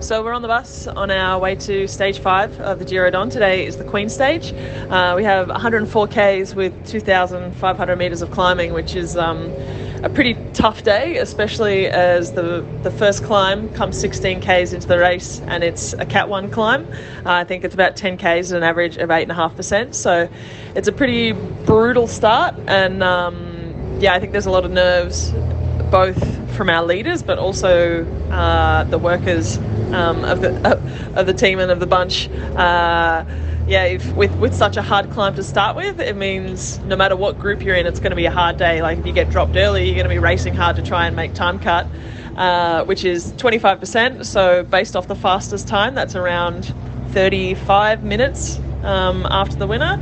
So we're on the bus on our way to stage five of the Giro Donne. Today is the Queen stage. Uh, we have 104 Ks with 2,500 metres of climbing, which is um, a pretty tough day, especially as the the first climb comes 16 Ks into the race and it's a Cat 1 climb. Uh, I think it's about 10 Ks at an average of 8.5%. So it's a pretty brutal start and um, yeah, I think there's a lot of nerves both from our leaders but also uh, the workers um, of the of the team and of the bunch. Uh, yeah, if, with with such a hard climb to start with, it means no matter what group you're in, it's going to be a hard day. Like if you get dropped early, you're going to be racing hard to try and make time cut, uh, which is 25%. So based off the fastest time, that's around 35 minutes um, after the winner.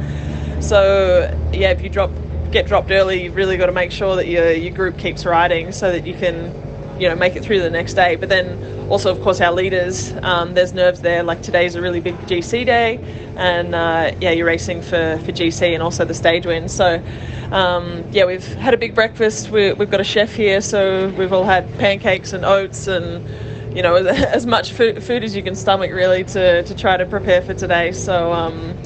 So yeah, if you drop get dropped early, you've really got to make sure that your your group keeps riding so that you can you know make it through the next day. But then also, of course, our leaders. Um, there's nerves there. Like today's a really big GC day, and uh, yeah, you're racing for for GC and also the stage win. So. Um, yeah, we've had a big breakfast. we have got a chef here, so we've all had pancakes and oats and you know as much food, food as you can stomach really to, to try to prepare for today. So um,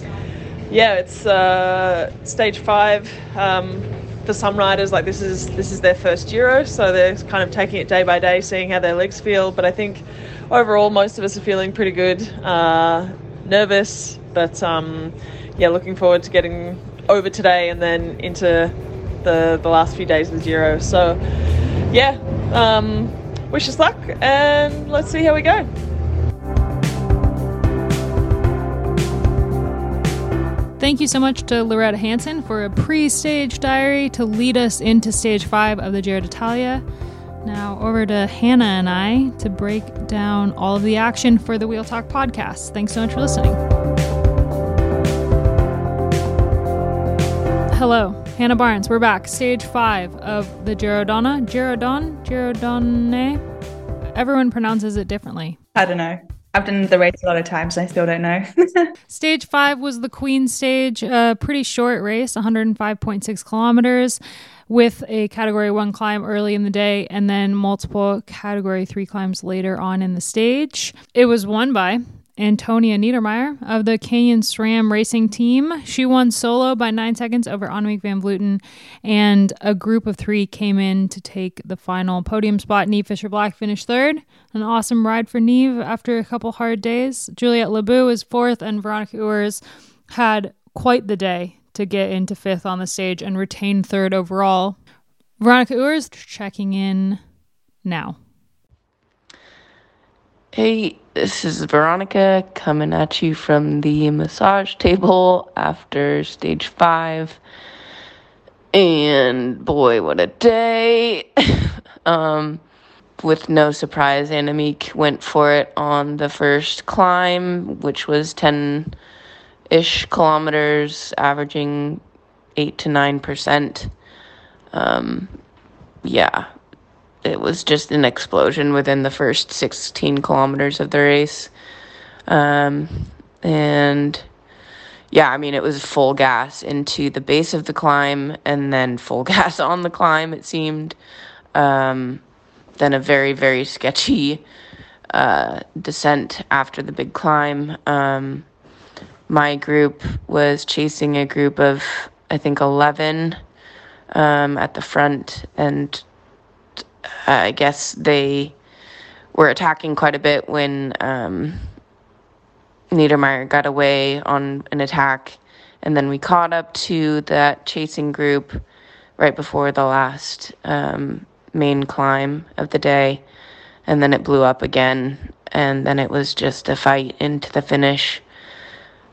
yeah, it's uh, stage five. Um, for some riders, like this is this is their first Giro, so they're kind of taking it day by day, seeing how their legs feel. But I think overall, most of us are feeling pretty good. Uh, nervous, but um, yeah, looking forward to getting over today and then into the the last few days of the Giro. So yeah, um, wish us luck, and let's see how we go. Thank you so much to Lauretta Hanson for a pre stage diary to lead us into stage five of the Giro d'Italia. Now, over to Hannah and I to break down all of the action for the Wheel Talk podcast. Thanks so much for listening. Hello, Hannah Barnes. We're back. Stage five of the Girodonna. Girodon? Girodonne? Everyone pronounces it differently. I don't know. I've done the race a lot of times I still don't know. stage five was the Queen stage, a pretty short race, 105.6 kilometers, with a category one climb early in the day and then multiple category three climbs later on in the stage. It was won by Antonia Niedermaier of the Canyon SRAM racing team. She won solo by nine seconds over Annemiek van Vleuten, and a group of three came in to take the final podium spot. Niamh Fisher Black finished third. An awesome ride for Niamh after a couple hard days. Juliette Labous is fourth, and Veronica Ewers had quite the day to get into fifth on the stage and retain third overall. Veronica Ewers checking in now. Hey, this is Veronica coming at you from the massage table after stage five. And boy, what a day! um, with no surprise, Annemiek went for it on the first climb, which was 10 ish kilometers, averaging 8 to 9%. Um, yeah, it was just an explosion within the first 16 kilometers of the race. Um, and yeah, I mean, it was full gas into the base of the climb and then full gas on the climb, it seemed. Um, then a very, very sketchy uh, descent after the big climb. Um, my group was chasing a group of, I think, 11 um, at the front, and I guess they were attacking quite a bit when um, Niedermaier got away on an attack. And then we caught up to that chasing group right before the last um, main climb of the day. And then it blew up again. And then it was just a fight into the finish.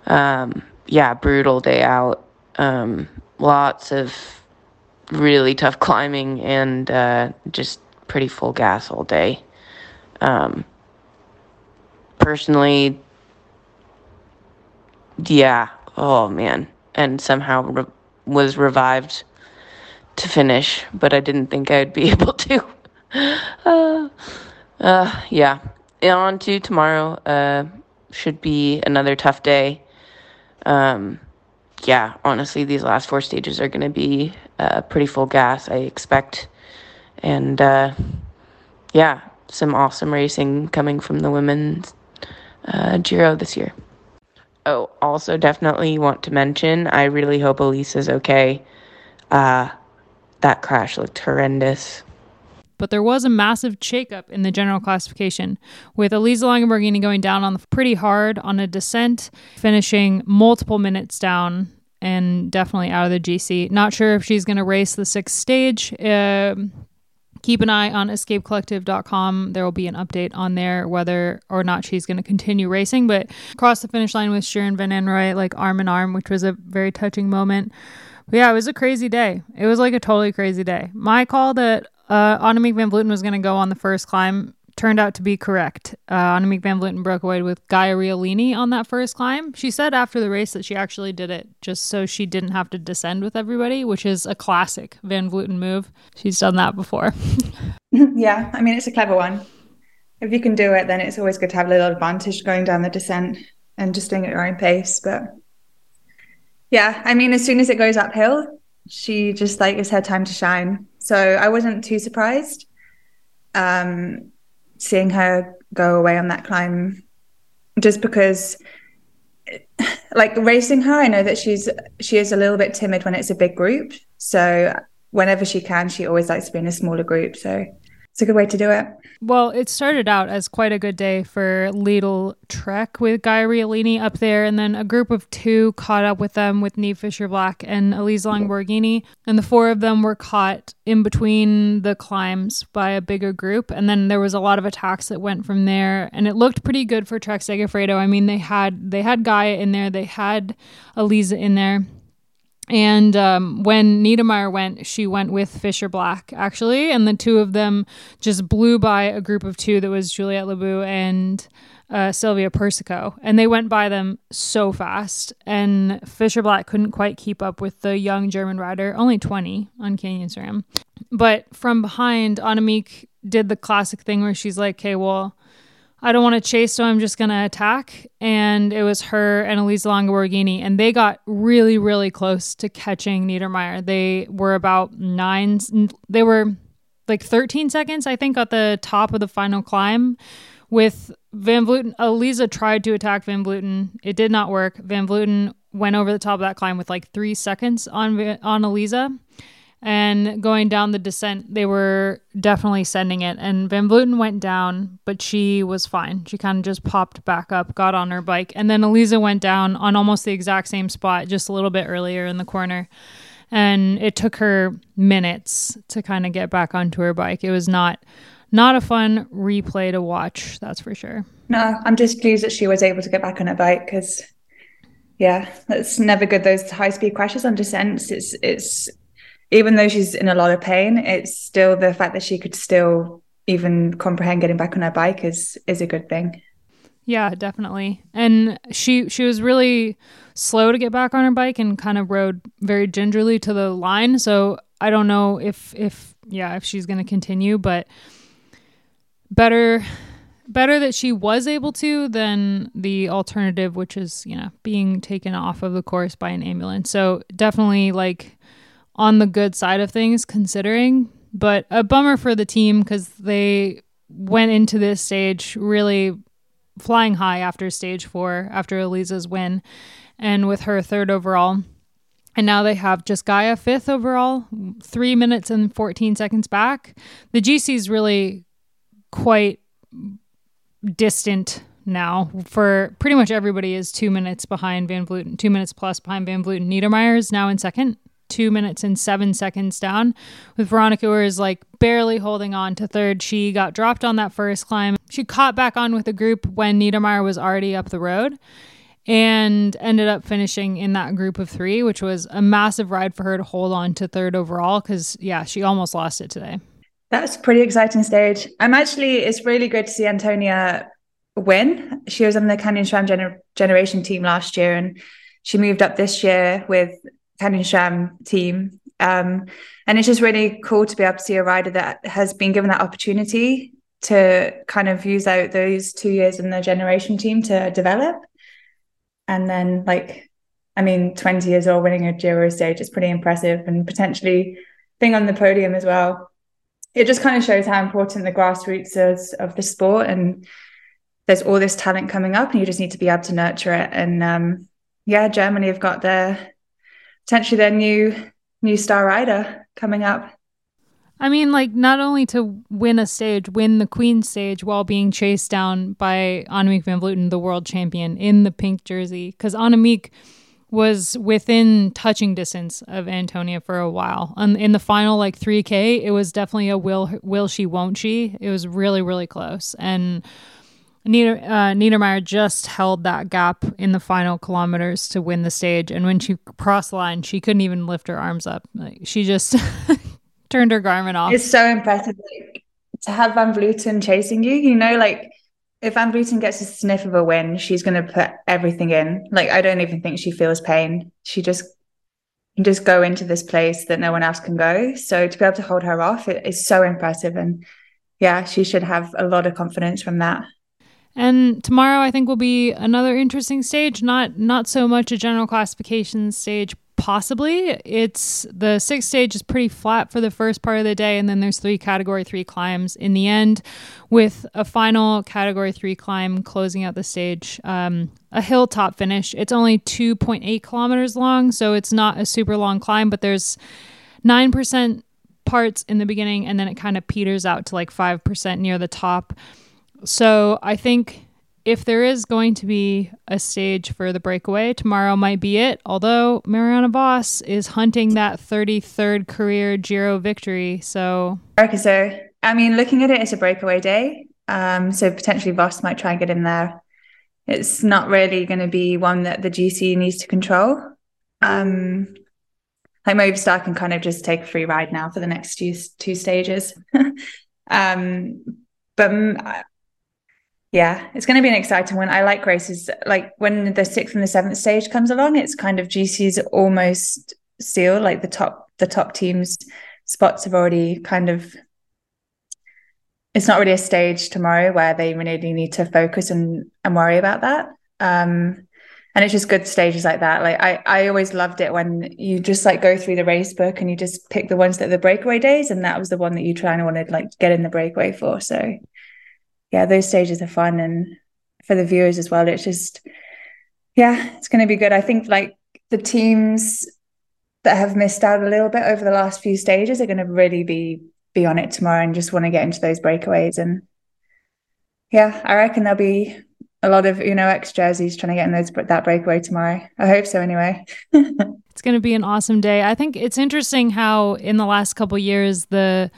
Um, yeah, brutal day out. Um, lots of really tough climbing and uh, just pretty full gas all day. Um, personally, yeah, oh man, and somehow re- was revived to finish, but I didn't think I'd be able to. uh, uh, yeah, on to tomorrow. Uh, should be another tough day. Um, yeah, honestly, these last four stages are going to be uh, pretty full gas, I expect. And uh, yeah, some awesome racing coming from the women's uh, Giro this year. Oh, also definitely want to mention, I really hope Elisa's okay. Uh, that crash looked horrendous. But there was a massive shakeup in the general classification, with Elisa Longo Borghini going down on the pretty hard on a descent, finishing multiple minutes down and definitely out of the GC. Not sure if she's going to race the sixth stage. Uh, keep an eye on escapecollective.com. There will be an update on there whether or not she's going to continue racing. But cross the finish line with Shirin Van Anrooij, like arm in arm, which was a very touching moment. But yeah, it was a crazy day. It was like a totally crazy day. My call that uh, Annemiek van Vleuten was going to go on the first climb turned out to be correct. Uh, Annemiek van Vleuten broke away with Gaia Realini on that first climb. She said after the race that she actually did it just so she didn't have to descend with everybody, which is a classic Van Vleuten move. She's done that before. yeah, I mean, it's a clever one. If you can do it, then it's always good to have a little advantage going down the descent and just doing it at your own pace. But yeah, I mean, as soon as it goes uphill, she just like it's her time to shine. So I wasn't too surprised. Um, seeing her go away on that climb just because like racing her i know that she's she is a little bit timid when it's a big group. So whenever she can she always likes to be in a smaller group. So it's a good way to do it. Well, it started out as quite a good day for Lidl Trek with Gaia Realini up there, and then a group of two caught up with them with Niamh Fisher Black and Elise Longo Borghini, and the four of them were caught in between the climbs by a bigger group, and then there was a lot of attacks that went from there, and it looked pretty good for Trek Segafredo. I mean, they had they had Gaia in there, they had Elisa in there and um, when Niedermaier went, she went with Fisher Black, actually. And the two of them just blew by a group of two that was Juliette Labous and uh, Silvia Persico. And they went by them so fast. And Fisher Black couldn't quite keep up with the young German rider, only 20 on Canyon SRAM. But from behind, Annemiek did the classic thing where she's like, okay, well, I don't want to chase, so I'm just going to attack. And it was her and Elisa Longo Borghini, and they got really, really close to catching Niedermaier. They were about nine, they were like 13 seconds, I think, at the top of the final climb. With Van Vleuten, Elisa tried to attack Van Vleuten. It did not work. Van Vleuten went over the top of that climb with like three seconds on on Elisa and going down the descent, they were definitely sending it. And Van Vleuten went down, but she was fine. She kind of just popped back up, got on her bike. And then Elisa went down on almost the exact same spot, just a little bit earlier in the corner. And it took her minutes to kind of get back onto her bike. It was not not a fun replay to watch, that's for sure. No, I'm just pleased that she was able to get back on her bike because yeah, that's never good those high speed crashes on descents. It's it's even though she's in a lot of pain, it's still the fact that she could still even comprehend getting back on her bike is is a good thing. Yeah, definitely. And she she was really slow to get back on her bike and kind of rode very gingerly to the line. So I don't know if if yeah, if she's going to continue, but better better that she was able to than the alternative which is, you know, being taken off of the course by an ambulance. So definitely like on the good side of things considering, but a bummer for the team because they went into this stage really flying high after stage four, after Elisa's win, and with her third overall. And now they have just Gaia fifth overall, three minutes and 14 seconds back. The GC is really quite distant now for pretty much everybody is two minutes behind Van Vleuten, two minutes plus behind Van Vleuten. Niedermaier is now in second two minutes and seven seconds down, with Veronica Ewers like barely holding on to third. She got dropped on that first climb. She caught back on with the group when Niedermaier was already up the road and ended up finishing in that group of three, which was a massive ride for her to hold on to third overall because, yeah, she almost lost it today. That's pretty exciting stage. I'm actually, it's really good to see Antonia win. She was on the Canyon SRAM gener- generation team last year and she moved up this year with Canyon SRAM team. Um, and it's just really cool to be able to see a rider that has been given that opportunity to kind of use out those two years in the generation team to develop. And then, like, I mean, 20 years old winning a Giro stage is pretty impressive and potentially being on the podium as well. it just kind of shows how important the grassroots is of the sport and there's all this talent coming up and you just need to be able to nurture it and um, yeah germany have got their potentially their new new star rider coming up I mean, like, not only to win a stage, win the Queen stage while being chased down by Annemiek van Vleuten, the world champion, in the pink jersey. Because Annemiek was within touching distance of Antonia for a while. And in the final, like 3K, it was definitely a will, will she, won't she. It was really, really close. And Nieder, uh, just held that gap in the final kilometers to win the stage. And when she crossed the line, she couldn't even lift her arms up. Like, she just turned her Garmin off. It's so impressive like, to have Van Vleuten chasing you. You know, like if Van Vleuten gets a sniff of a win, she's going to put everything in. Like I don't even think she feels pain. She just just go into this place that no one else can go. So to be able to hold her off it is so impressive, and yeah, she should have a lot of confidence from that. And tomorrow, I think will be another interesting stage. Not not so much a general classification stage, possibly. It's the sixth stage is pretty flat for the first part of the day, and then there's three category three climbs in the end, with a final category three climb closing out the stage. Um, a hilltop finish. It's only 2.8 kilometers long, so it's not a super long climb, but there's nine percent parts in the beginning, and then it kind of peters out to like five percent near the top. So I think if there is going to be a stage for the breakaway, tomorrow might be it. Although Marianne Vos is hunting that 33rd career Giro victory. So, so I mean, looking at it, it's a breakaway day. Um, so potentially Voss might try and get in there. It's not really going to be one that the GC needs to control. Um, like Movistar can kind of just take a free ride now for the next two, two stages. um, but yeah, it's going to be an exciting one. I like races like when the sixth and the seventh stage comes along. It's kind of GC's almost sealed. Like the top the top teams spots have already kind of. It's not really a stage tomorrow where they really need to focus and and worry about that. Um, and it's just good stages like that. Like I I always loved it when you just like go through the race book and you just pick the ones that the breakaway days, and that was the one that you try and wanted like get in the breakaway for. So yeah, those stages are fun and for the viewers as well. It's just, yeah, it's going to be good. I think like the teams that have missed out a little bit over the last few stages are going to really be be on it tomorrow and just want to get into those breakaways. And yeah, I reckon there'll be a lot of Uno X jerseys trying to get in those that breakaway tomorrow. I hope so. Anyway. it's going to be an awesome day. I think it's interesting how in the last couple years the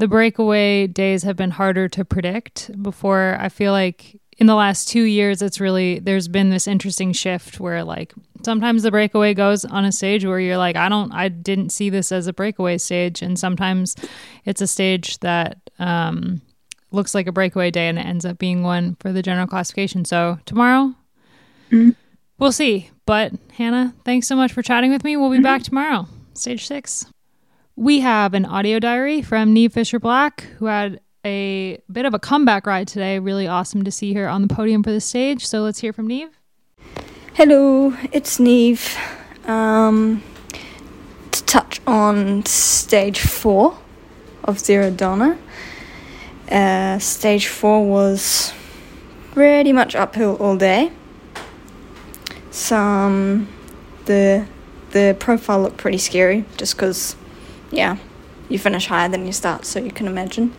the breakaway days have been harder to predict. Before i feel like in the last two years it's really there's been this interesting shift where like sometimes the breakaway goes on a stage where you're like i don't i didn't see this as a breakaway stage. And sometimes it's a stage that um, looks like a breakaway day and it ends up being one for the general classification. So tomorrow mm-hmm. we'll see. But hannah thanks so much for chatting with me. We'll be mm-hmm. back tomorrow. Stage six we have an audio diary from Niamh Fisher Black, who had a bit of a comeback ride today. Really awesome to see her on the podium for the stage. So let's hear from Niamh. Hello, it's Niamh. Um, to touch on stage four of Giro Donne. Uh, stage four was pretty much uphill all day. Some the the profile looked pretty scary just because yeah, you finish higher than you start, so you can imagine.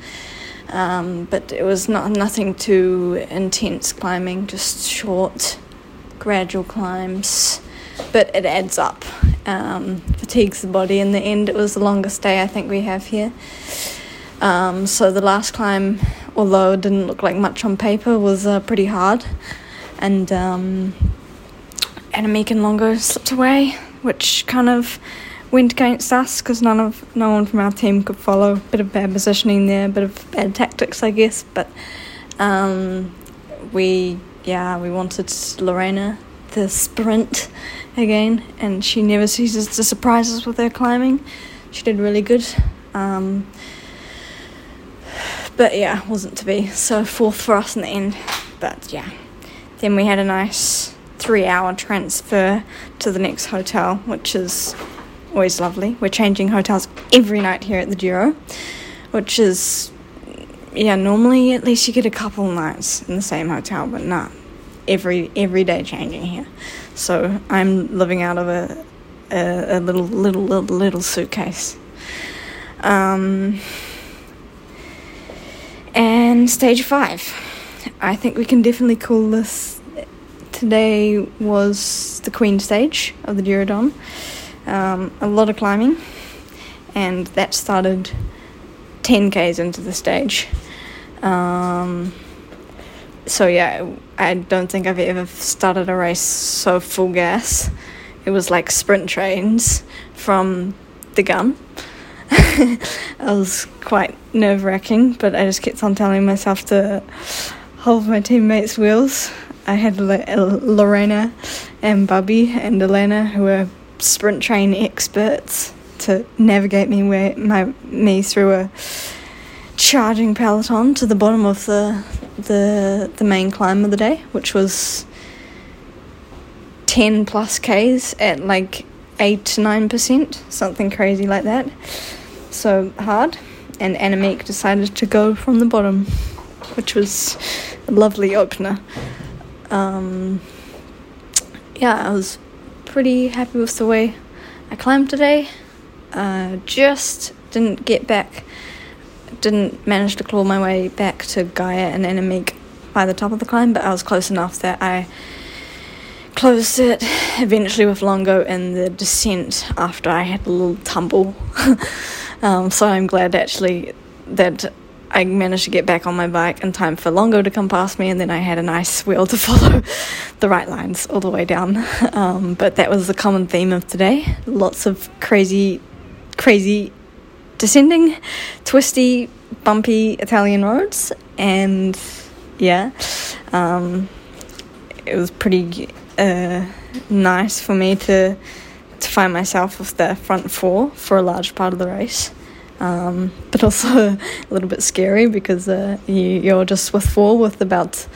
Um, but it was not nothing too intense climbing, just short, gradual climbs. But it adds up, um, fatigues the body. In the end, it was the longest day I think we have here. Um, so the last climb, although it didn't look like much on paper, was uh, pretty hard. And um, Annemiek and Longo slipped away, which kind of went against us because none of no one from our team could follow. Bit of bad positioning there, bit of bad tactics, I guess. But um, we, yeah, we wanted Lorena to sprint again, and she never ceases to surprise us with her climbing. She did really good. Um, but yeah, wasn't to be. So fourth for us in the end. But yeah, then we had a nice three-hour transfer to the next hotel, which is always lovely. We're changing hotels every night here at the Giro, which is yeah. Normally, at least you get a couple nights in the same hotel, but not every every day changing here. So I'm living out of a a, a little little little little suitcase. Um, and stage five. I think we can definitely call this. Today was the Queen stage of the Giro Um, a lot of climbing, and that started 10k's into the stage. Um, so yeah, I don't think I've ever started a race so full gas. It was like sprint trains from the gun. I was quite nerve wracking, but I just kept on telling myself to hold my teammates' wheels. I had Lorena and Bubby and Elena, who were sprint train experts, to navigate me way, my me through a charging peloton to the bottom of the the the main climb of the day, which was ten plus k's at like eight to nine percent, something crazy like that. So hard, and Annemiek decided to go from the bottom, which was a lovely opener. Um, yeah, I was pretty happy with the way I climbed today. Uh, just didn't get back didn't manage to claw my way back to Gaia and Annemiek by the top of the climb, but I was close enough that I closed it eventually with Longo in the descent after I had a little tumble. um, so I'm glad actually that I managed to get back on my bike in time for Longo to come past me, and then I had a nice wheel to follow the right lines all the way down. Um, but that was the common theme of today lots of crazy, crazy descending, twisty, bumpy Italian roads, and yeah, um, it was pretty uh, nice for me to to find myself with the front four for a large part of the race. Um, but also a little bit scary because uh, you, are just with four with about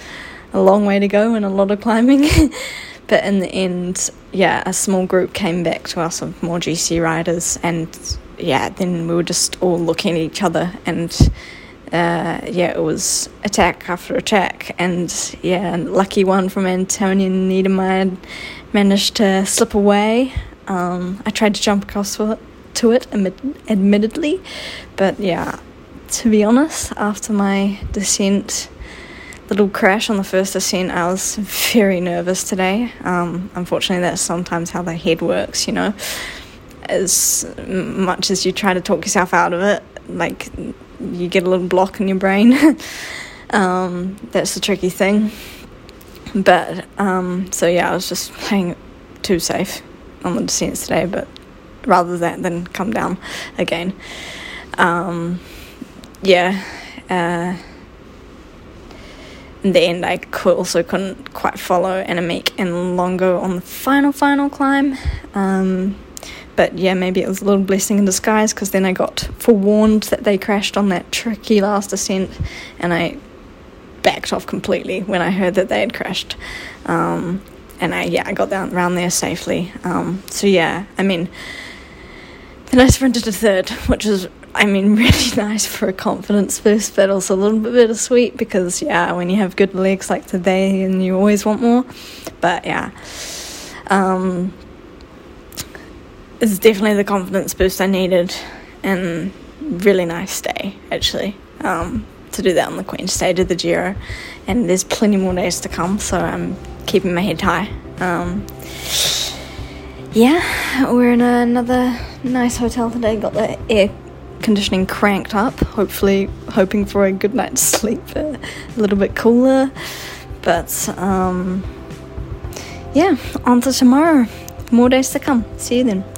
a long way to go and a lot of climbing. but in the end, yeah, a small group came back to us of more GC riders and yeah, then we were just all looking at each other and uh, yeah, it was attack after attack, and yeah, lucky one from Antonia Niedermaier managed to slip away. Um, I tried to jump across to it, admittedly, but yeah, to be honest, after my descent, little crash on the first ascent, I was very nervous today. Um, unfortunately, that's sometimes how the head works, you know as much as you try to talk yourself out of it, like you get a little block in your brain. um, that's the tricky thing. But um, so yeah, I was just playing too safe on the descents today, but rather that than come down again. Um, yeah. Uh, in the end, I also couldn't quite follow Annemiek and Longo on the final, final climb. Um, but yeah, maybe it was a little blessing in disguise because then I got forewarned that they crashed on that tricky last ascent and I backed off completely when I heard that they had crashed. Um, and I, yeah, I got down around there safely. Um, so yeah, I mean, then I sprinted to third, which was, I mean, really nice for a confidence boost, but also a little bit bittersweet because, yeah, when you have good legs like today and you always want more. But yeah. Um, it's definitely the confidence boost I needed, and really nice day actually um, to do that on the Queen stage of the Giro. And there's plenty more days to come, so I'm keeping my head high. Um, yeah, we're in another nice hotel today. Got the air conditioning cranked up. Hopefully, hoping for a good night's sleep. A little bit cooler, but um, yeah, on to tomorrow. More days to come. See you then.